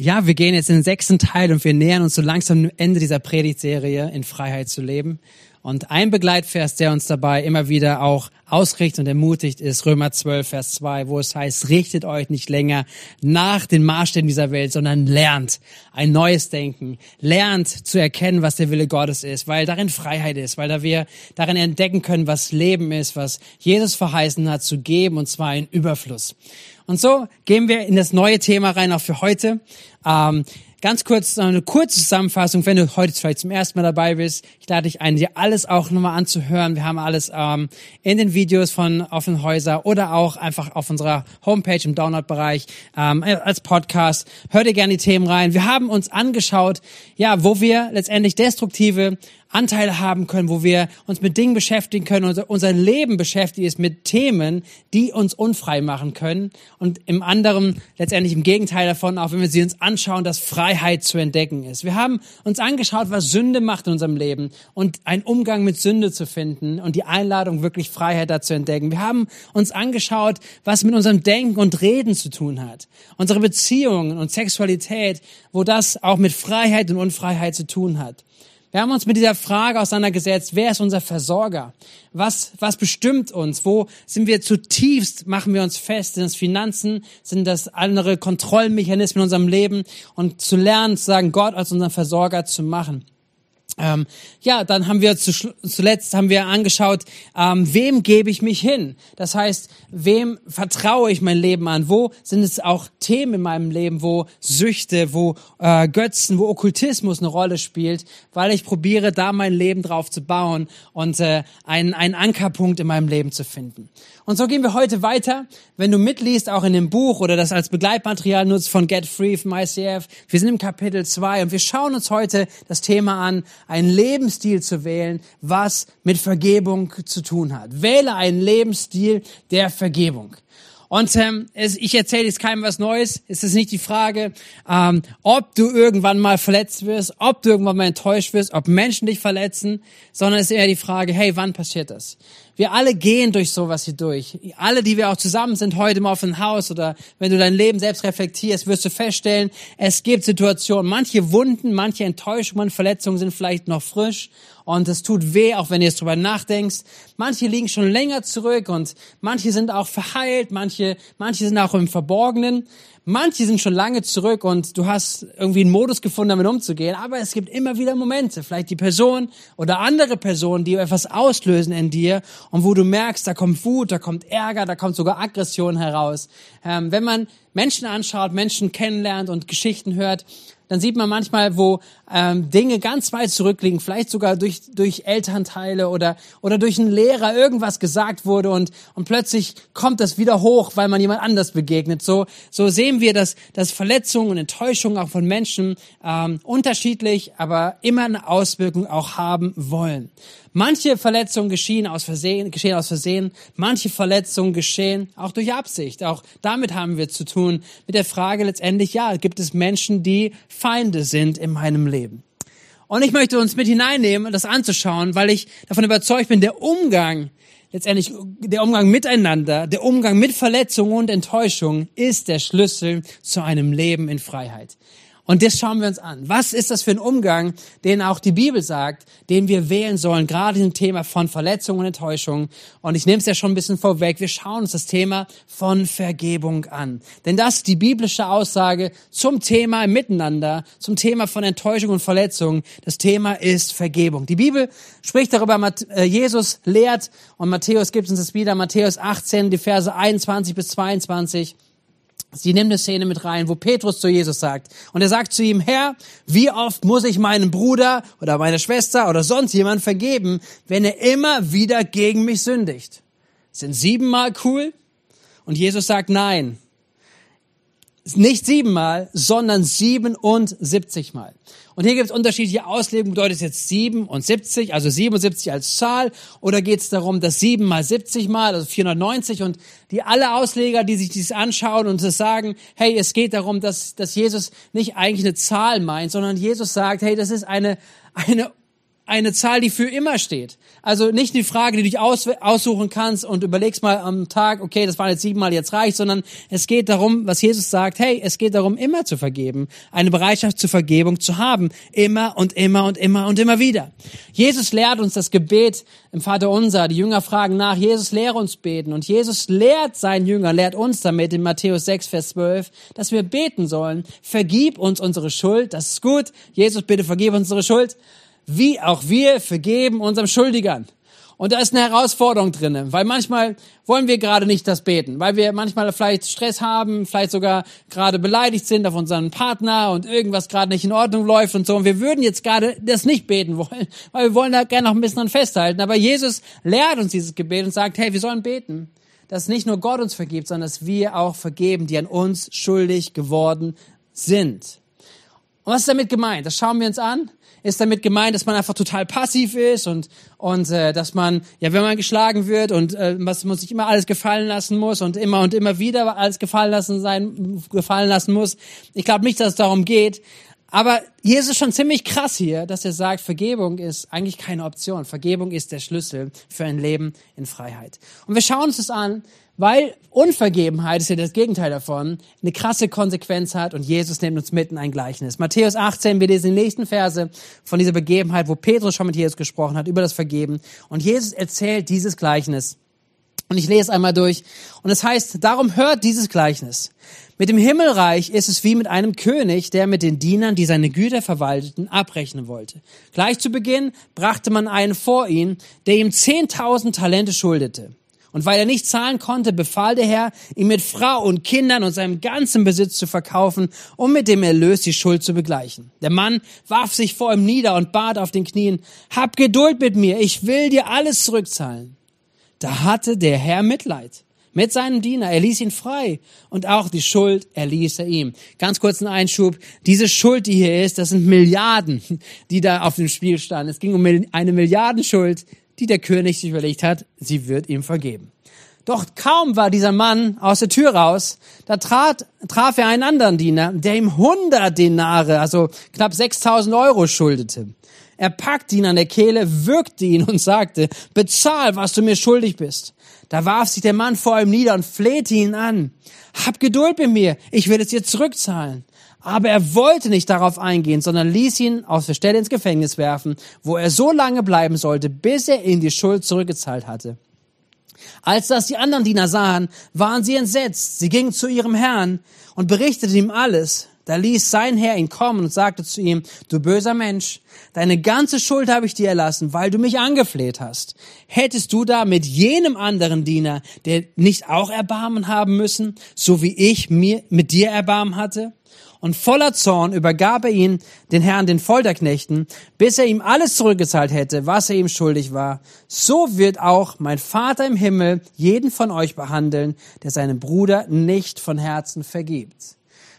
Ja, wir gehen jetzt in den sechsten Teil und wir nähern uns so langsam dem Ende dieser Predigtserie in Freiheit zu leben. Und ein Begleitvers, der uns dabei immer wieder auch ausrichtet und ermutigt, ist Römer 12, Vers 2, wo es heißt, richtet euch nicht länger nach den Maßstäben dieser Welt, sondern lernt ein neues Denken, lernt zu erkennen, was der Wille Gottes ist, weil darin Freiheit ist, weil da wir darin entdecken können, was Leben ist, was Jesus verheißen hat zu geben, und zwar in Überfluss. Und so gehen wir in das neue Thema rein, auch für heute. Ähm, Ganz kurz eine kurze Zusammenfassung, wenn du heute vielleicht zum ersten Mal dabei bist. Ich lade dich ein, dir alles auch nochmal anzuhören. Wir haben alles ähm, in den Videos von Offenhäuser oder auch einfach auf unserer Homepage im Download-Bereich ähm, als Podcast. Hör dir gerne die Themen rein. Wir haben uns angeschaut, ja, wo wir letztendlich destruktive Anteile haben können, wo wir uns mit Dingen beschäftigen können, unser, unser Leben beschäftigt ist mit Themen, die uns unfrei machen können. Und im anderen, letztendlich im Gegenteil davon, auch wenn wir sie uns anschauen, dass Freiheit zu entdecken ist. Wir haben uns angeschaut, was Sünde macht in unserem Leben und einen Umgang mit Sünde zu finden und die Einladung, wirklich Freiheit da zu entdecken. Wir haben uns angeschaut, was mit unserem Denken und Reden zu tun hat. Unsere Beziehungen und Sexualität, wo das auch mit Freiheit und Unfreiheit zu tun hat. Wir haben uns mit dieser Frage auseinandergesetzt, wer ist unser Versorger? Was, was bestimmt uns? Wo sind wir zutiefst, machen wir uns fest? Sind das Finanzen? Sind das andere Kontrollmechanismen in unserem Leben? Und zu lernen, zu sagen, Gott als unseren Versorger zu machen. Ähm, ja, dann haben wir zu, zuletzt haben wir angeschaut, ähm, wem gebe ich mich hin? Das heißt, wem vertraue ich mein Leben an? Wo sind es auch Themen in meinem Leben, wo Süchte, wo äh, Götzen, wo Okkultismus eine Rolle spielt, weil ich probiere, da mein Leben drauf zu bauen und äh, einen, einen Ankerpunkt in meinem Leben zu finden. Und so gehen wir heute weiter. Wenn du mitliest, auch in dem Buch oder das als Begleitmaterial nutzt von Get Free vom ICF, wir sind im Kapitel 2 und wir schauen uns heute das Thema an, einen Lebensstil zu wählen, was mit Vergebung zu tun hat. Wähle einen Lebensstil der Vergebung. Und ähm, es, ich erzähle jetzt keinem was Neues. Es ist nicht die Frage, ähm, ob du irgendwann mal verletzt wirst, ob du irgendwann mal enttäuscht wirst, ob Menschen dich verletzen, sondern es ist eher die Frage, hey, wann passiert das? Wir alle gehen durch sowas hier durch. Alle, die wir auch zusammen sind heute im offenen Haus oder wenn du dein Leben selbst reflektierst, wirst du feststellen, es gibt Situationen, manche Wunden, manche Enttäuschungen, Verletzungen sind vielleicht noch frisch und es tut weh, auch wenn du jetzt drüber nachdenkst. Manche liegen schon länger zurück und manche sind auch verheilt, manche, manche sind auch im Verborgenen. Manche sind schon lange zurück und du hast irgendwie einen Modus gefunden, damit umzugehen, aber es gibt immer wieder Momente, vielleicht die Person oder andere Personen, die etwas auslösen in dir und wo du merkst, da kommt Wut, da kommt Ärger, da kommt sogar Aggression heraus. Ähm, wenn man Menschen anschaut, Menschen kennenlernt und Geschichten hört, dann sieht man manchmal, wo ähm, Dinge ganz weit zurückliegen, vielleicht sogar durch, durch Elternteile oder, oder durch einen Lehrer irgendwas gesagt wurde und, und plötzlich kommt das wieder hoch, weil man jemand anders begegnet. So, so sehen wir, dass, dass Verletzungen und Enttäuschungen auch von Menschen ähm, unterschiedlich, aber immer eine Auswirkung auch haben wollen. Manche Verletzungen geschehen aus Versehen, geschehen aus Versehen, manche Verletzungen geschehen auch durch Absicht. Auch damit haben wir zu tun mit der Frage letztendlich, ja, gibt es Menschen, die Feinde sind in meinem Leben? Und ich möchte uns mit hineinnehmen, das anzuschauen, weil ich davon überzeugt bin, der Umgang letztendlich der Umgang miteinander, der Umgang mit Verletzungen und Enttäuschung ist der Schlüssel zu einem Leben in Freiheit. Und das schauen wir uns an. Was ist das für ein Umgang, den auch die Bibel sagt, den wir wählen sollen, gerade im Thema von Verletzungen und Enttäuschung. Und ich nehme es ja schon ein bisschen vorweg. Wir schauen uns das Thema von Vergebung an. Denn das ist die biblische Aussage zum Thema Miteinander, zum Thema von Enttäuschung und Verletzung. Das Thema ist Vergebung. Die Bibel spricht darüber, äh, Jesus lehrt und Matthäus gibt uns das wieder, Matthäus 18, die Verse 21 bis 22. Sie nimmt eine Szene mit rein, wo Petrus zu Jesus sagt. Und er sagt zu ihm, Herr, wie oft muss ich meinem Bruder oder meiner Schwester oder sonst jemand vergeben, wenn er immer wieder gegen mich sündigt? Sind siebenmal cool? Und Jesus sagt, nein, nicht siebenmal, sondern siebenundsiebzigmal. Und hier gibt es unterschiedliche Auslegungen. Bedeutet es jetzt 77, also 77 als Zahl? Oder geht es darum, dass 7 mal 70 mal, also 490? Und die alle Ausleger, die sich dies anschauen und das sagen, hey, es geht darum, dass, dass Jesus nicht eigentlich eine Zahl meint, sondern Jesus sagt, hey, das ist eine, eine eine Zahl, die für immer steht. Also nicht die Frage, die du dich aus, aussuchen kannst und überlegst mal am Tag, okay, das waren jetzt siebenmal, jetzt reicht, sondern es geht darum, was Jesus sagt, hey, es geht darum, immer zu vergeben, eine Bereitschaft zur Vergebung zu haben, immer und immer und immer und immer wieder. Jesus lehrt uns das Gebet im Vater Unser. Die Jünger fragen nach, Jesus lehre uns beten und Jesus lehrt seinen Jüngern, lehrt uns damit in Matthäus 6, Vers 12, dass wir beten sollen, vergib uns unsere Schuld, das ist gut, Jesus bitte vergib unsere Schuld, wie auch wir vergeben unserem Schuldigern. Und da ist eine Herausforderung drinne, weil manchmal wollen wir gerade nicht das beten, weil wir manchmal vielleicht Stress haben, vielleicht sogar gerade beleidigt sind auf unseren Partner und irgendwas gerade nicht in Ordnung läuft und so. Und wir würden jetzt gerade das nicht beten wollen, weil wir wollen da gerne noch ein bisschen dran festhalten. Aber Jesus lehrt uns dieses Gebet und sagt, hey, wir sollen beten, dass nicht nur Gott uns vergibt, sondern dass wir auch vergeben, die an uns schuldig geworden sind. Und was ist damit gemeint? Das schauen wir uns an ist damit gemeint, dass man einfach total passiv ist und und äh, dass man ja, wenn man geschlagen wird und äh, was man sich immer alles gefallen lassen muss und immer und immer wieder alles gefallen lassen sein gefallen lassen muss. Ich glaube nicht, dass es darum geht. Aber Jesus ist schon ziemlich krass hier, dass er sagt, Vergebung ist eigentlich keine Option. Vergebung ist der Schlüssel für ein Leben in Freiheit. Und wir schauen uns das an, weil Unvergebenheit ist ja das Gegenteil davon, eine krasse Konsequenz hat und Jesus nimmt uns mitten ein Gleichnis. Matthäus 18, wir lesen die nächsten Verse von dieser Begebenheit, wo Petrus schon mit Jesus gesprochen hat über das Vergeben und Jesus erzählt dieses Gleichnis. Und ich lese einmal durch und es heißt, darum hört dieses Gleichnis. Mit dem Himmelreich ist es wie mit einem König, der mit den Dienern, die seine Güter verwalteten, abrechnen wollte. Gleich zu Beginn brachte man einen vor ihn, der ihm zehntausend Talente schuldete. Und weil er nicht zahlen konnte, befahl der Herr, ihn mit Frau und Kindern und seinem ganzen Besitz zu verkaufen, um mit dem Erlös die Schuld zu begleichen. Der Mann warf sich vor ihm nieder und bat auf den Knien, Hab Geduld mit mir, ich will dir alles zurückzahlen. Da hatte der Herr Mitleid mit seinem Diener. Er ließ ihn frei und auch die Schuld erließ er ihm. Ganz kurz ein Einschub. Diese Schuld, die hier ist, das sind Milliarden, die da auf dem Spiel standen. Es ging um eine Milliardenschuld, die der König sich überlegt hat, sie wird ihm vergeben. Doch kaum war dieser Mann aus der Tür raus, da trat, traf er einen anderen Diener, der ihm 100 Denare, also knapp 6000 Euro schuldete. Er packte ihn an der Kehle, würgte ihn und sagte, bezahl, was du mir schuldig bist. Da warf sich der Mann vor ihm nieder und flehte ihn an. Hab Geduld mit mir, ich will es dir zurückzahlen. Aber er wollte nicht darauf eingehen, sondern ließ ihn aus der Stelle ins Gefängnis werfen, wo er so lange bleiben sollte, bis er ihm die Schuld zurückgezahlt hatte. Als das die anderen Diener sahen, waren sie entsetzt. Sie gingen zu ihrem Herrn und berichteten ihm alles. Da ließ sein Herr ihn kommen und sagte zu ihm, du böser Mensch, deine ganze Schuld habe ich dir erlassen, weil du mich angefleht hast. Hättest du da mit jenem anderen Diener, der nicht auch Erbarmen haben müssen, so wie ich mir mit dir Erbarmen hatte? und voller Zorn übergab er ihn den Herrn den Folterknechten, bis er ihm alles zurückgezahlt hätte, was er ihm schuldig war. So wird auch mein Vater im Himmel jeden von euch behandeln, der seinem Bruder nicht von Herzen vergibt.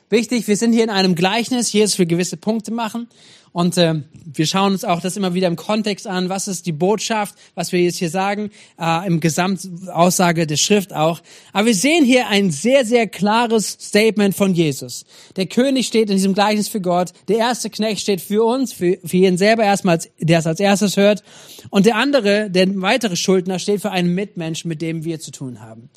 Wichtig, wir sind hier in einem Gleichnis, Jesus will gewisse Punkte machen. Und äh, wir schauen uns auch das immer wieder im Kontext an. Was ist die Botschaft, was wir jetzt hier sagen, äh, im Gesamtaussage der Schrift auch. Aber wir sehen hier ein sehr, sehr klares Statement von Jesus. Der König steht in diesem Gleichnis für Gott. Der erste Knecht steht für uns, für, für jeden selber erstmal, der es als erstes hört. Und der andere, der weitere Schuldner, steht für einen Mitmenschen, mit dem wir zu tun haben.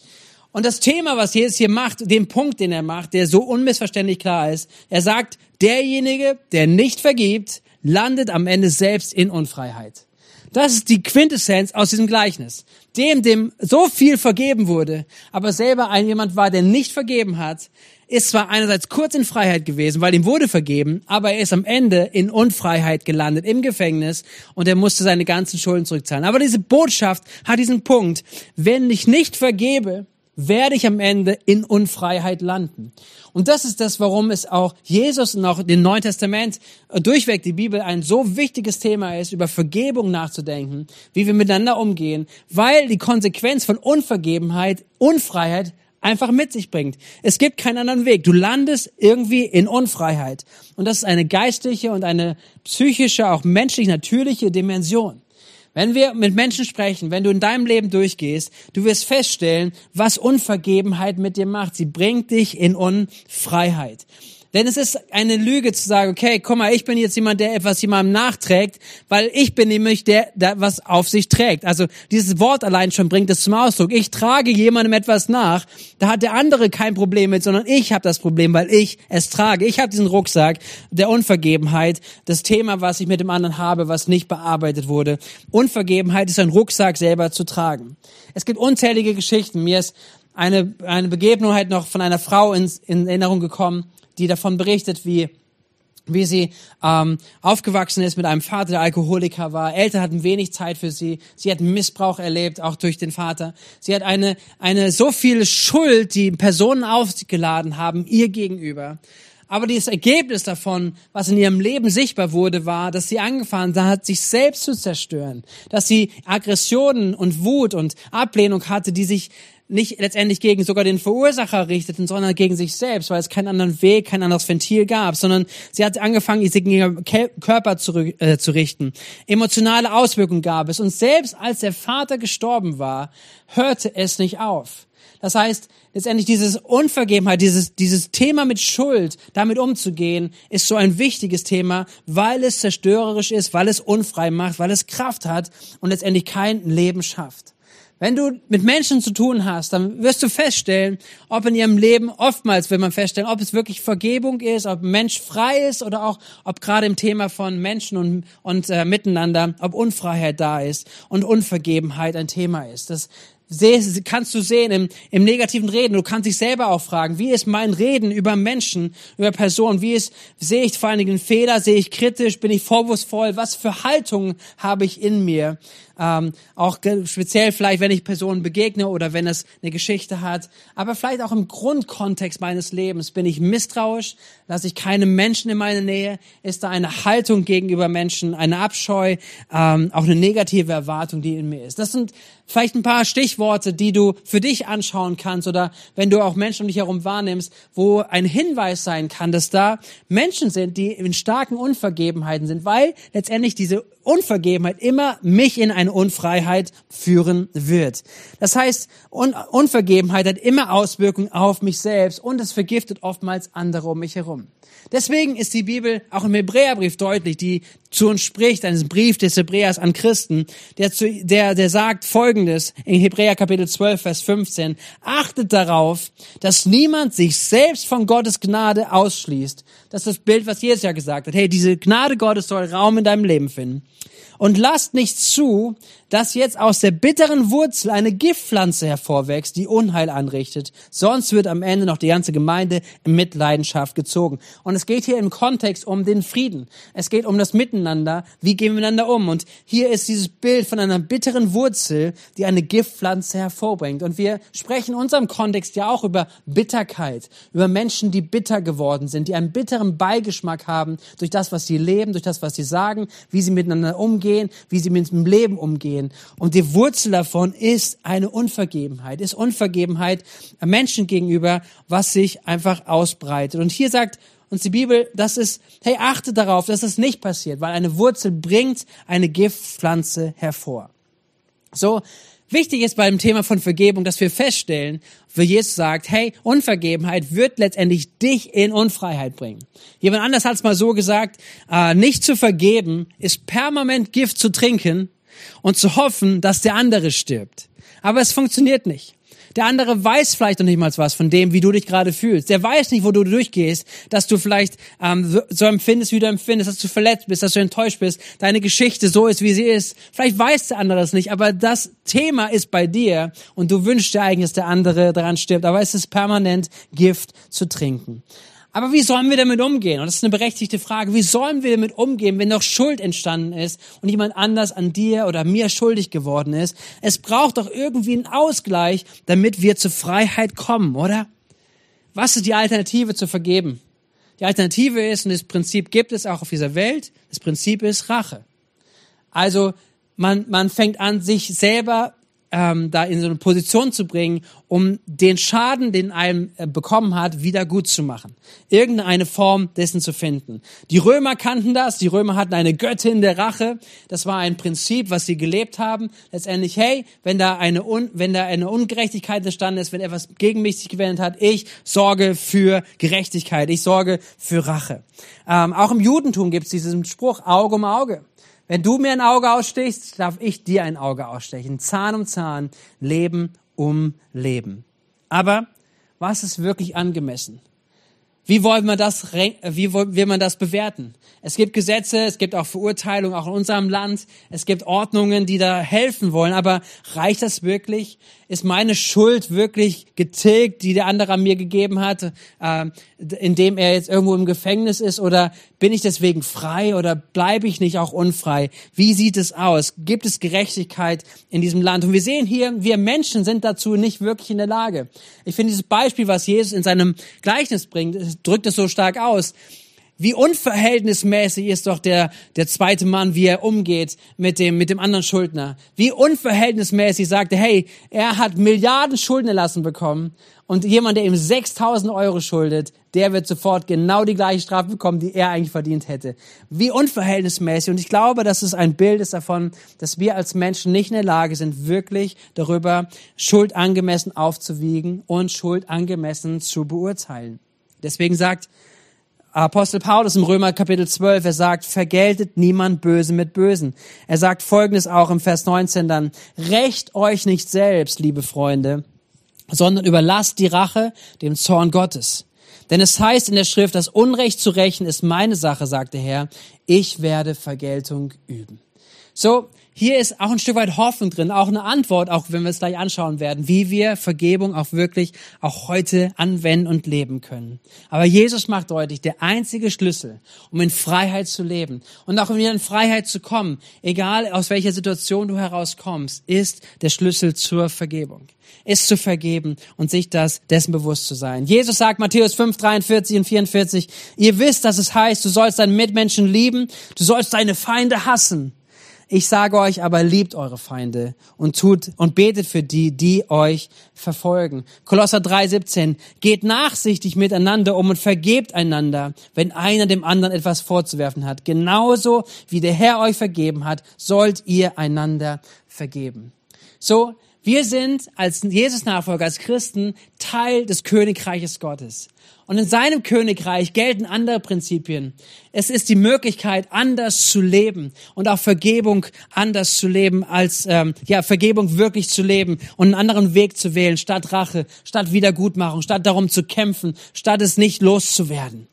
Und das Thema, was Jesus hier macht, den Punkt, den er macht, der so unmissverständlich klar ist, er sagt, derjenige, der nicht vergibt, landet am Ende selbst in Unfreiheit. Das ist die Quintessenz aus diesem Gleichnis. Dem, dem so viel vergeben wurde, aber selber ein jemand war, der nicht vergeben hat, ist zwar einerseits kurz in Freiheit gewesen, weil ihm wurde vergeben, aber er ist am Ende in Unfreiheit gelandet, im Gefängnis und er musste seine ganzen Schulden zurückzahlen. Aber diese Botschaft hat diesen Punkt, wenn ich nicht vergebe, werde ich am Ende in Unfreiheit landen. Und das ist das, warum es auch Jesus und auch dem Neuen Testament äh, durchweg die Bibel ein so wichtiges Thema ist, über Vergebung nachzudenken, wie wir miteinander umgehen, weil die Konsequenz von Unvergebenheit, Unfreiheit einfach mit sich bringt. Es gibt keinen anderen Weg. Du landest irgendwie in Unfreiheit. Und das ist eine geistliche und eine psychische, auch menschlich natürliche Dimension. Wenn wir mit Menschen sprechen, wenn du in deinem Leben durchgehst, du wirst feststellen, was Unvergebenheit mit dir macht. Sie bringt dich in Unfreiheit. Denn es ist eine Lüge zu sagen, okay, guck mal, ich bin jetzt jemand, der etwas jemandem nachträgt, weil ich bin nämlich der, der was auf sich trägt. Also dieses Wort allein schon bringt es zum Ausdruck. Ich trage jemandem etwas nach, da hat der andere kein Problem mit, sondern ich habe das Problem, weil ich es trage. Ich habe diesen Rucksack der Unvergebenheit, das Thema, was ich mit dem anderen habe, was nicht bearbeitet wurde. Unvergebenheit ist ein Rucksack selber zu tragen. Es gibt unzählige Geschichten. Mir ist eine, eine Begebenheit noch von einer Frau in, in Erinnerung gekommen, die davon berichtet, wie wie sie ähm, aufgewachsen ist mit einem Vater, der Alkoholiker war. Eltern hatten wenig Zeit für sie. Sie hat Missbrauch erlebt, auch durch den Vater. Sie hat eine, eine so viel Schuld, die Personen aufgeladen haben, ihr gegenüber. Aber das Ergebnis davon, was in ihrem Leben sichtbar wurde, war, dass sie angefangen hat, sich selbst zu zerstören. Dass sie Aggressionen und Wut und Ablehnung hatte, die sich nicht letztendlich gegen sogar den Verursacher richteten, sondern gegen sich selbst, weil es keinen anderen Weg, kein anderes Ventil gab, sondern sie hat angefangen, sich gegen ihren Körper zu, äh, zu richten. Emotionale Auswirkungen gab es. Und selbst als der Vater gestorben war, hörte es nicht auf. Das heißt, letztendlich dieses Unvergebenheit, dieses, dieses Thema mit Schuld, damit umzugehen, ist so ein wichtiges Thema, weil es zerstörerisch ist, weil es unfrei macht, weil es Kraft hat und letztendlich kein Leben schafft. Wenn du mit Menschen zu tun hast, dann wirst du feststellen, ob in ihrem Leben oftmals will man feststellen, ob es wirklich Vergebung ist, ob ein Mensch frei ist oder auch, ob gerade im Thema von Menschen und, und äh, Miteinander, ob Unfreiheit da ist und Unvergebenheit ein Thema ist. Das kannst du sehen im, im negativen Reden. Du kannst dich selber auch fragen, wie ist mein Reden über Menschen, über Personen? Wie ist, sehe ich vor allen Dingen Fehler? Sehe ich kritisch? Bin ich vorwurfsvoll? Was für Haltung habe ich in mir? Ähm, auch speziell vielleicht, wenn ich Personen begegne oder wenn es eine Geschichte hat, aber vielleicht auch im Grundkontext meines Lebens. Bin ich misstrauisch? Lasse ich keine Menschen in meine Nähe? Ist da eine Haltung gegenüber Menschen, eine Abscheu, ähm, auch eine negative Erwartung, die in mir ist? Das sind vielleicht ein paar Stichworte, die du für dich anschauen kannst oder wenn du auch Menschen um dich herum wahrnimmst, wo ein Hinweis sein kann, dass da Menschen sind, die in starken Unvergebenheiten sind, weil letztendlich diese Unvergebenheit immer mich in eine Unfreiheit führen wird. Das heißt, Un Unvergebenheit hat immer Auswirkungen auf mich selbst und es vergiftet oftmals andere um mich herum. Deswegen ist die Bibel auch im Hebräerbrief deutlich, die zu uns spricht, einen Brief des Hebräers an Christen, der, zu, der, der sagt Folgendes in Hebräer Kapitel 12, Vers 15. Achtet darauf, dass niemand sich selbst von Gottes Gnade ausschließt. Das ist das Bild, was Jesus ja gesagt hat. Hey, diese Gnade Gottes soll Raum in deinem Leben finden. Und lasst nicht zu, dass jetzt aus der bitteren Wurzel eine Giftpflanze hervorwächst, die Unheil anrichtet. Sonst wird am Ende noch die ganze Gemeinde in Mitleidenschaft gezogen. Und es geht hier im Kontext um den Frieden. Es geht um das Miteinander. Wie gehen wir miteinander um? Und hier ist dieses Bild von einer bitteren Wurzel, die eine Giftpflanze hervorbringt. Und wir sprechen in unserem Kontext ja auch über Bitterkeit, über Menschen, die bitter geworden sind, die einen bitteren Beigeschmack haben durch das, was sie leben, durch das, was sie sagen, wie sie miteinander umgehen, wie sie mit dem Leben umgehen gehen. Und die Wurzel davon ist eine Unvergebenheit, ist Unvergebenheit Menschen gegenüber, was sich einfach ausbreitet. Und hier sagt uns die Bibel, das ist, hey, achte darauf, dass das nicht passiert, weil eine Wurzel bringt eine Giftpflanze hervor. So, Wichtig ist beim Thema von Vergebung, dass wir feststellen, wie Jesus sagt, hey, Unvergebenheit wird letztendlich dich in Unfreiheit bringen. Jemand anders hat es mal so gesagt, äh, nicht zu vergeben ist permanent Gift zu trinken und zu hoffen, dass der andere stirbt. Aber es funktioniert nicht. Der andere weiß vielleicht noch nicht mal was von dem, wie du dich gerade fühlst. Der weiß nicht, wo du durchgehst, dass du vielleicht ähm, so empfindest, wie du empfindest, dass du verletzt bist, dass du enttäuscht bist, deine Geschichte so ist, wie sie ist. Vielleicht weiß der andere es nicht, aber das Thema ist bei dir und du wünschst dir eigentlich, dass der andere daran stirbt. Aber es ist permanent Gift zu trinken. Aber wie sollen wir damit umgehen? Und das ist eine berechtigte Frage. Wie sollen wir damit umgehen, wenn noch Schuld entstanden ist und jemand anders an dir oder mir schuldig geworden ist? Es braucht doch irgendwie einen Ausgleich, damit wir zur Freiheit kommen, oder? Was ist die Alternative zu vergeben? Die Alternative ist, und das Prinzip gibt es auch auf dieser Welt, das Prinzip ist Rache. Also man, man fängt an, sich selber ähm, da in so eine Position zu bringen, um den Schaden, den einem äh, bekommen hat, wieder gut zu machen. Irgendeine Form dessen zu finden. Die Römer kannten das. Die Römer hatten eine Göttin der Rache. Das war ein Prinzip, was sie gelebt haben. Letztendlich, hey, wenn da eine, Un wenn da eine Ungerechtigkeit entstanden ist, wenn etwas gegen mich sich gewendet hat, ich sorge für Gerechtigkeit. Ich sorge für Rache. Ähm, auch im Judentum gibt es diesen Spruch, Auge um Auge. Wenn du mir ein Auge ausstichst, darf ich dir ein Auge ausstechen. Zahn um Zahn, Leben um Leben. Aber was ist wirklich angemessen? Wie wollen wir das, wie will man das bewerten? Es gibt Gesetze, es gibt auch Verurteilungen, auch in unserem Land. Es gibt Ordnungen, die da helfen wollen. Aber reicht das wirklich? Ist meine Schuld wirklich getilgt, die der andere an mir gegeben hat, äh, indem er jetzt irgendwo im Gefängnis ist? Oder bin ich deswegen frei oder bleibe ich nicht auch unfrei? Wie sieht es aus? Gibt es Gerechtigkeit in diesem Land? Und wir sehen hier, wir Menschen sind dazu nicht wirklich in der Lage. Ich finde dieses Beispiel, was Jesus in seinem Gleichnis bringt, drückt es so stark aus. Wie unverhältnismäßig ist doch der, der zweite Mann, wie er umgeht mit dem, mit dem anderen Schuldner. Wie unverhältnismäßig sagt er, hey, er hat Milliarden Schulden erlassen bekommen und jemand, der ihm 6000 Euro schuldet, der wird sofort genau die gleiche Strafe bekommen, die er eigentlich verdient hätte. Wie unverhältnismäßig. Und ich glaube, dass es ein Bild ist davon, dass wir als Menschen nicht in der Lage sind, wirklich darüber Schuld angemessen aufzuwiegen und Schuld angemessen zu beurteilen. Deswegen sagt Apostel Paulus im Römer Kapitel 12, er sagt, vergeltet niemand Böse mit Bösen. Er sagt Folgendes auch im Vers 19 dann, rächt euch nicht selbst, liebe Freunde, sondern überlasst die Rache dem Zorn Gottes. Denn es heißt in der Schrift, das Unrecht zu rächen ist meine Sache, sagt der Herr. Ich werde Vergeltung üben. So, hier ist auch ein Stück weit Hoffnung drin, auch eine Antwort, auch wenn wir es gleich anschauen werden, wie wir Vergebung auch wirklich auch heute anwenden und leben können. Aber Jesus macht deutlich, der einzige Schlüssel, um in Freiheit zu leben und auch wieder in Freiheit zu kommen, egal aus welcher Situation du herauskommst, ist der Schlüssel zur Vergebung ist zu vergeben und sich das dessen bewusst zu sein. Jesus sagt Matthäus 5, 43 und 44, ihr wisst, dass es heißt, du sollst deinen Mitmenschen lieben, du sollst deine Feinde hassen. Ich sage euch aber, liebt eure Feinde und tut und betet für die, die euch verfolgen. Kolosser 3,17. Geht nachsichtig miteinander um und vergebt einander, wenn einer dem anderen etwas vorzuwerfen hat. Genauso wie der Herr euch vergeben hat, sollt ihr einander vergeben. So, wir sind als Jesus-Nachfolger, als Christen Teil des Königreiches Gottes. Und in seinem Königreich gelten andere Prinzipien. Es ist die Möglichkeit, anders zu leben und auch Vergebung anders zu leben, als ähm, ja Vergebung wirklich zu leben und einen anderen Weg zu wählen, statt Rache, statt Wiedergutmachung, statt darum zu kämpfen, statt es nicht loszuwerden.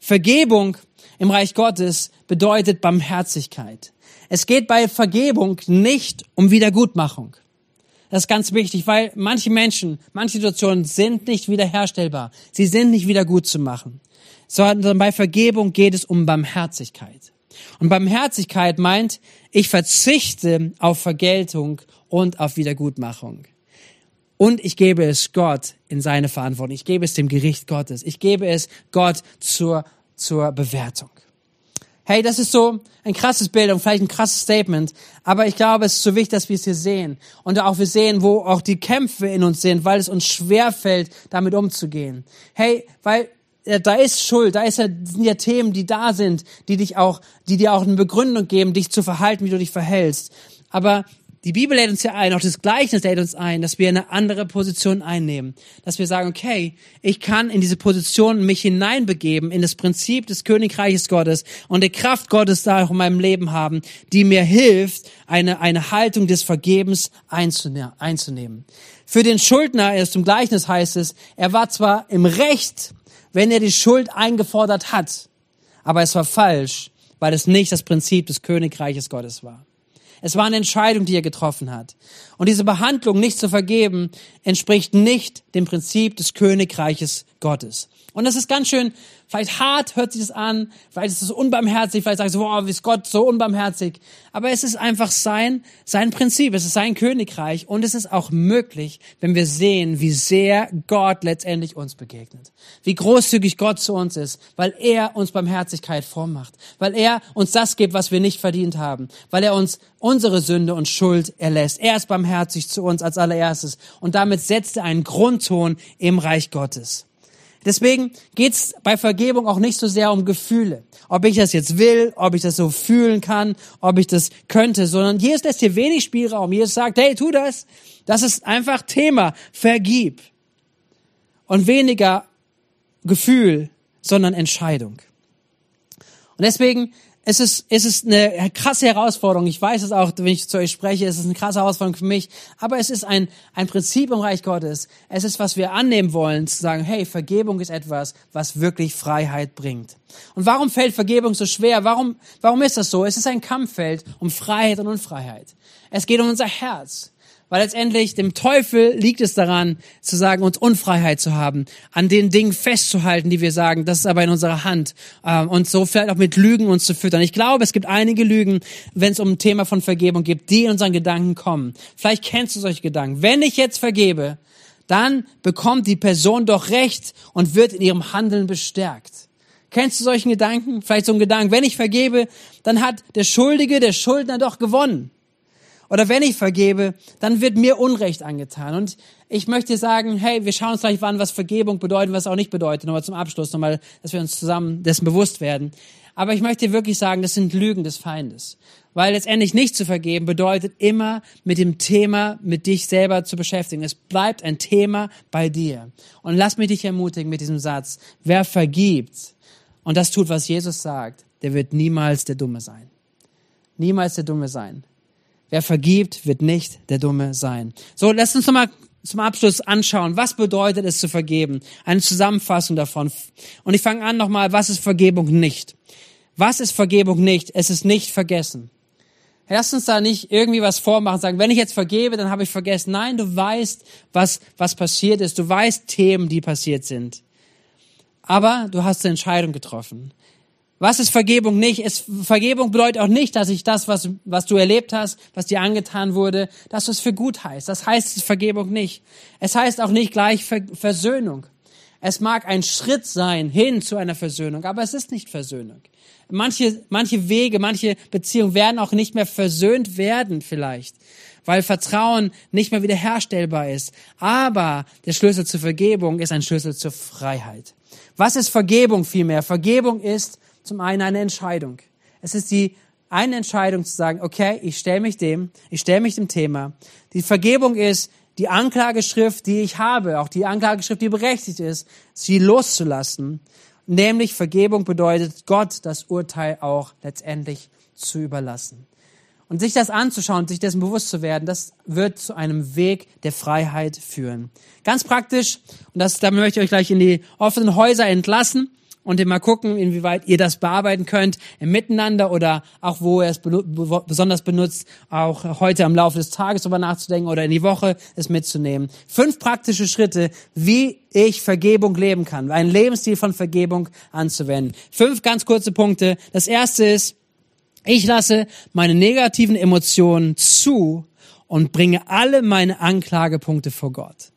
Vergebung im Reich Gottes bedeutet Barmherzigkeit. Es geht bei Vergebung nicht um Wiedergutmachung. Das ist ganz wichtig, weil manche Menschen, manche Situationen sind nicht wiederherstellbar. Sie sind nicht wieder gut zu machen. Sondern bei Vergebung geht es um Barmherzigkeit. Und Barmherzigkeit meint, ich verzichte auf Vergeltung und auf Wiedergutmachung. Und ich gebe es Gott in seine Verantwortung. Ich gebe es dem Gericht Gottes. Ich gebe es Gott zur, zur Bewertung. Hey, das ist so ein krasses Bild und vielleicht ein krasses Statement, aber ich glaube, es ist so wichtig, dass wir es hier sehen und auch wir sehen, wo auch die Kämpfe in uns sind, weil es uns schwer fällt, damit umzugehen. Hey, weil äh, da ist Schuld, da ist ja, sind ja Themen, die da sind, die dich auch, die dir auch eine Begründung geben, dich zu verhalten, wie du dich verhältst. Aber die Bibel lädt uns ja ein, auch das Gleichnis lädt uns ein, dass wir eine andere Position einnehmen. Dass wir sagen, okay, ich kann in diese Position mich hineinbegeben, in das Prinzip des Königreiches Gottes und der Kraft Gottes da auch in meinem Leben haben, die mir hilft, eine, eine Haltung des Vergebens einzunehmen. Für den Schuldner, erst im Gleichnis heißt es, er war zwar im Recht, wenn er die Schuld eingefordert hat, aber es war falsch, weil es nicht das Prinzip des Königreiches Gottes war. Es war eine Entscheidung, die er getroffen hat. Und diese Behandlung, nicht zu vergeben, entspricht nicht dem Prinzip des Königreiches Gottes. Und das ist ganz schön, vielleicht hart hört sich das an, vielleicht ist es unbarmherzig, vielleicht sagst du, wow, wie ist Gott so unbarmherzig. Aber es ist einfach sein, sein Prinzip, es ist sein Königreich und es ist auch möglich, wenn wir sehen, wie sehr Gott letztendlich uns begegnet. Wie großzügig Gott zu uns ist, weil er uns Barmherzigkeit vormacht, weil er uns das gibt, was wir nicht verdient haben, weil er uns unsere Sünde und Schuld erlässt. Er ist barmherzig zu uns als allererstes und damit setzt er einen Grundton im Reich Gottes. Deswegen geht's bei Vergebung auch nicht so sehr um Gefühle. Ob ich das jetzt will, ob ich das so fühlen kann, ob ich das könnte, sondern Jesus lässt hier wenig Spielraum. Jesus sagt, hey, tu das. Das ist einfach Thema. Vergib. Und weniger Gefühl, sondern Entscheidung. Und deswegen es ist, es ist eine krasse Herausforderung. Ich weiß es auch, wenn ich zu euch spreche, es ist eine krasse Herausforderung für mich. Aber es ist ein, ein Prinzip im Reich Gottes. Es ist, was wir annehmen wollen, zu sagen, hey, Vergebung ist etwas, was wirklich Freiheit bringt. Und warum fällt Vergebung so schwer? Warum, warum ist das so? Es ist ein Kampffeld um Freiheit und Unfreiheit. Es geht um unser Herz. Weil letztendlich dem Teufel liegt es daran, zu sagen, uns Unfreiheit zu haben, an den Dingen festzuhalten, die wir sagen, das ist aber in unserer Hand. Ähm, und so vielleicht auch mit Lügen uns zu füttern. Ich glaube, es gibt einige Lügen, wenn es um ein Thema von Vergebung geht, die in unseren Gedanken kommen. Vielleicht kennst du solche Gedanken. Wenn ich jetzt vergebe, dann bekommt die Person doch Recht und wird in ihrem Handeln bestärkt. Kennst du solchen Gedanken? Vielleicht so ein Gedanken, wenn ich vergebe, dann hat der Schuldige, der Schuldner doch gewonnen. Oder wenn ich vergebe, dann wird mir Unrecht angetan. Und ich möchte sagen, hey, wir schauen uns gleich an, was Vergebung bedeutet, was auch nicht bedeutet. Nochmal zum Abschluss, nochmal, dass wir uns zusammen dessen bewusst werden. Aber ich möchte wirklich sagen, das sind Lügen des Feindes. Weil letztendlich nicht zu vergeben bedeutet immer mit dem Thema, mit dich selber zu beschäftigen. Es bleibt ein Thema bei dir. Und lass mich dich ermutigen mit diesem Satz. Wer vergibt und das tut, was Jesus sagt, der wird niemals der Dumme sein. Niemals der Dumme sein. Wer vergibt, wird nicht der Dumme sein. So, lass uns nochmal zum Abschluss anschauen, was bedeutet es zu vergeben? Eine Zusammenfassung davon. Und ich fange an nochmal, was ist Vergebung nicht? Was ist Vergebung nicht? Es ist nicht vergessen. Lass uns da nicht irgendwie was vormachen, sagen, wenn ich jetzt vergebe, dann habe ich vergessen. Nein, du weißt, was, was passiert ist. Du weißt Themen, die passiert sind. Aber du hast eine Entscheidung getroffen. Was ist Vergebung nicht? Es, Vergebung bedeutet auch nicht, dass ich das, was, was du erlebt hast, was dir angetan wurde, dass du es für gut heißt. Das heißt Vergebung nicht. Es heißt auch nicht gleich Ver Versöhnung. Es mag ein Schritt sein hin zu einer Versöhnung, aber es ist nicht Versöhnung. Manche, manche Wege, manche Beziehungen werden auch nicht mehr versöhnt werden vielleicht, weil Vertrauen nicht mehr wiederherstellbar ist. Aber der Schlüssel zur Vergebung ist ein Schlüssel zur Freiheit. Was ist Vergebung vielmehr? Vergebung ist zum einen eine Entscheidung. Es ist die eine Entscheidung zu sagen, okay, ich stelle mich dem, ich stelle mich dem Thema. Die Vergebung ist die Anklageschrift, die ich habe, auch die Anklageschrift, die berechtigt ist, sie loszulassen. Nämlich Vergebung bedeutet, Gott das Urteil auch letztendlich zu überlassen. Und sich das anzuschauen, sich dessen bewusst zu werden, das wird zu einem Weg der Freiheit führen. Ganz praktisch, und das, damit möchte ich euch gleich in die offenen Häuser entlassen und mal gucken, inwieweit ihr das bearbeiten könnt im Miteinander oder auch wo ihr es besonders benutzt, auch heute am Laufe des Tages darüber nachzudenken oder in die Woche es mitzunehmen. Fünf praktische Schritte, wie ich Vergebung leben kann, einen Lebensstil von Vergebung anzuwenden. Fünf ganz kurze Punkte. Das erste ist, ich lasse meine negativen Emotionen zu und bringe alle meine Anklagepunkte vor Gott.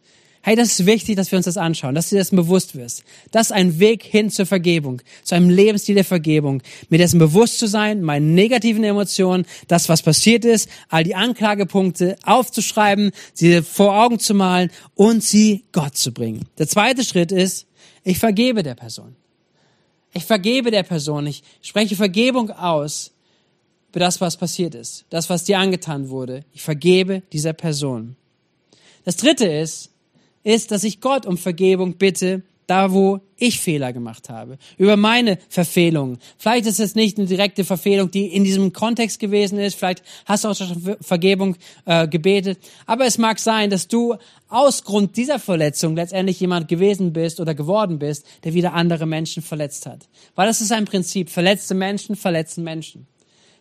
Hey, das ist wichtig, dass wir uns das anschauen, dass du dir dessen bewusst wirst. Das ist ein Weg hin zur Vergebung, zu einem Lebensstil der Vergebung. Mir dessen bewusst zu sein, meinen negativen Emotionen, das, was passiert ist, all die Anklagepunkte aufzuschreiben, sie vor Augen zu malen und sie Gott zu bringen. Der zweite Schritt ist, ich vergebe der Person. Ich vergebe der Person. Ich spreche Vergebung aus für das, was passiert ist, das, was dir angetan wurde. Ich vergebe dieser Person. Das dritte ist, ist, dass ich Gott um Vergebung bitte, da wo ich Fehler gemacht habe, über meine Verfehlungen. Vielleicht ist es nicht eine direkte Verfehlung, die in diesem Kontext gewesen ist, vielleicht hast du auch schon Vergebung äh, gebetet, aber es mag sein, dass du aus Grund dieser Verletzung letztendlich jemand gewesen bist oder geworden bist, der wieder andere Menschen verletzt hat. Weil das ist ein Prinzip, verletzte Menschen verletzen Menschen.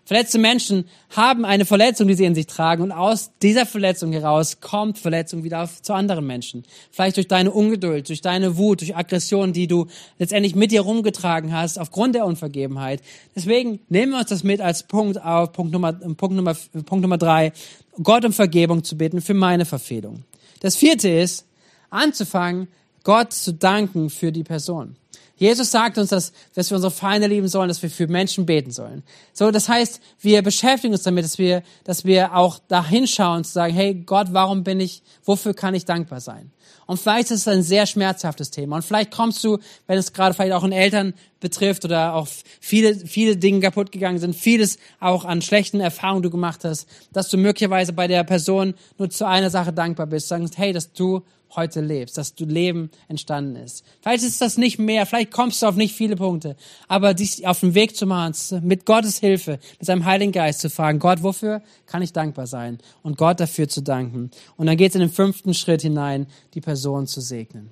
Verletzte Menschen haben eine Verletzung, die sie in sich tragen und aus dieser Verletzung heraus kommt Verletzung wieder auf, zu anderen Menschen. Vielleicht durch deine Ungeduld, durch deine Wut, durch Aggression, die du letztendlich mit dir rumgetragen hast aufgrund der Unvergebenheit. Deswegen nehmen wir uns das mit als Punkt auf, Punkt Nummer, Punkt Nummer, Punkt Nummer drei, Gott um Vergebung zu bitten für meine Verfehlung. Das vierte ist, anzufangen, Gott zu danken für die Person. Jesus sagt uns, dass, dass wir unsere Feinde lieben sollen, dass wir für Menschen beten sollen. So, das heißt, wir beschäftigen uns damit, dass wir, dass wir auch da hinschauen und zu sagen, hey Gott, warum bin ich, wofür kann ich dankbar sein? Und vielleicht ist es ein sehr schmerzhaftes Thema. Und vielleicht kommst du, wenn es gerade vielleicht auch in Eltern betrifft oder auch viele, viele Dinge kaputt gegangen sind, vieles auch an schlechten Erfahrungen du gemacht hast, dass du möglicherweise bei der Person nur zu einer Sache dankbar bist, sagst, hey, dass du heute lebst, dass du Leben entstanden ist. Vielleicht ist das nicht mehr, vielleicht kommst du auf nicht viele Punkte, aber dich auf den Weg zu machen, mit Gottes Hilfe, mit seinem Heiligen Geist zu fragen, Gott, wofür kann ich dankbar sein? Und Gott dafür zu danken. Und dann geht es in den fünften Schritt hinein, die Person zu segnen.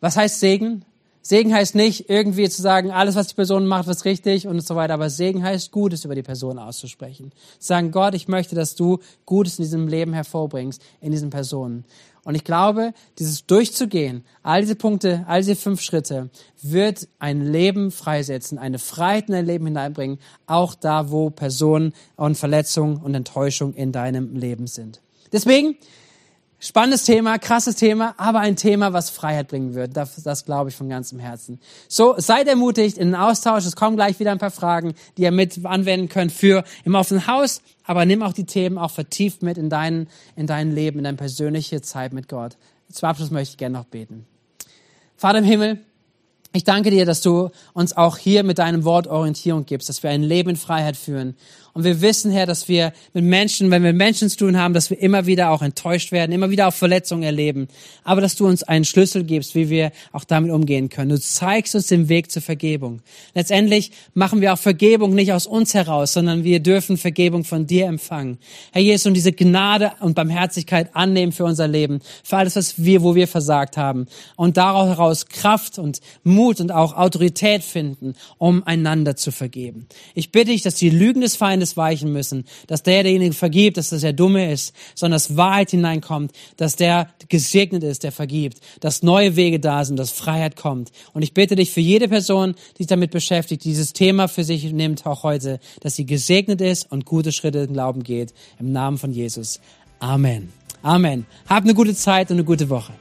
Was heißt Segen? Segen heißt nicht irgendwie zu sagen, alles, was die Person macht, ist richtig und so weiter, aber Segen heißt, Gutes über die Person auszusprechen. Zu sagen, Gott, ich möchte, dass du Gutes in diesem Leben hervorbringst, in diesen Personen. Und ich glaube, dieses durchzugehen, all diese Punkte, all diese fünf Schritte, wird ein Leben freisetzen, eine Freiheit in dein Leben hineinbringen, auch da, wo Personen und Verletzungen und Enttäuschung in deinem Leben sind. Deswegen, Spannendes Thema, krasses Thema, aber ein Thema, was Freiheit bringen wird. Das, das glaube ich von ganzem Herzen. So, seid ermutigt in den Austausch. Es kommen gleich wieder ein paar Fragen, die ihr mit anwenden könnt für im offenen Haus. Aber nimm auch die Themen auch vertieft mit in dein, in dein Leben, in deine persönliche Zeit mit Gott. Zum Abschluss möchte ich gerne noch beten. Vater im Himmel, ich danke dir, dass du uns auch hier mit deinem Wort Orientierung gibst, dass wir ein Leben in Freiheit führen. Und wir wissen, Herr, dass wir mit Menschen, wenn wir Menschen zu tun haben, dass wir immer wieder auch enttäuscht werden, immer wieder auch Verletzungen erleben. Aber dass du uns einen Schlüssel gibst, wie wir auch damit umgehen können. Du zeigst uns den Weg zur Vergebung. Letztendlich machen wir auch Vergebung nicht aus uns heraus, sondern wir dürfen Vergebung von dir empfangen. Herr Jesus, und diese Gnade und Barmherzigkeit annehmen für unser Leben, für alles, was wir, wo wir versagt haben. Und daraus Kraft und Mut und auch Autorität finden, um einander zu vergeben. Ich bitte dich, dass die Lügen des Feindes weichen müssen, dass der, derjenige vergibt, dass das der Dumme ist, sondern dass Wahrheit hineinkommt, dass der gesegnet ist, der vergibt, dass neue Wege da sind, dass Freiheit kommt. Und ich bitte dich für jede Person, die sich damit beschäftigt, dieses Thema für sich nimmt, auch heute, dass sie gesegnet ist und gute Schritte im Glauben geht. Im Namen von Jesus. Amen. Amen. Habt eine gute Zeit und eine gute Woche.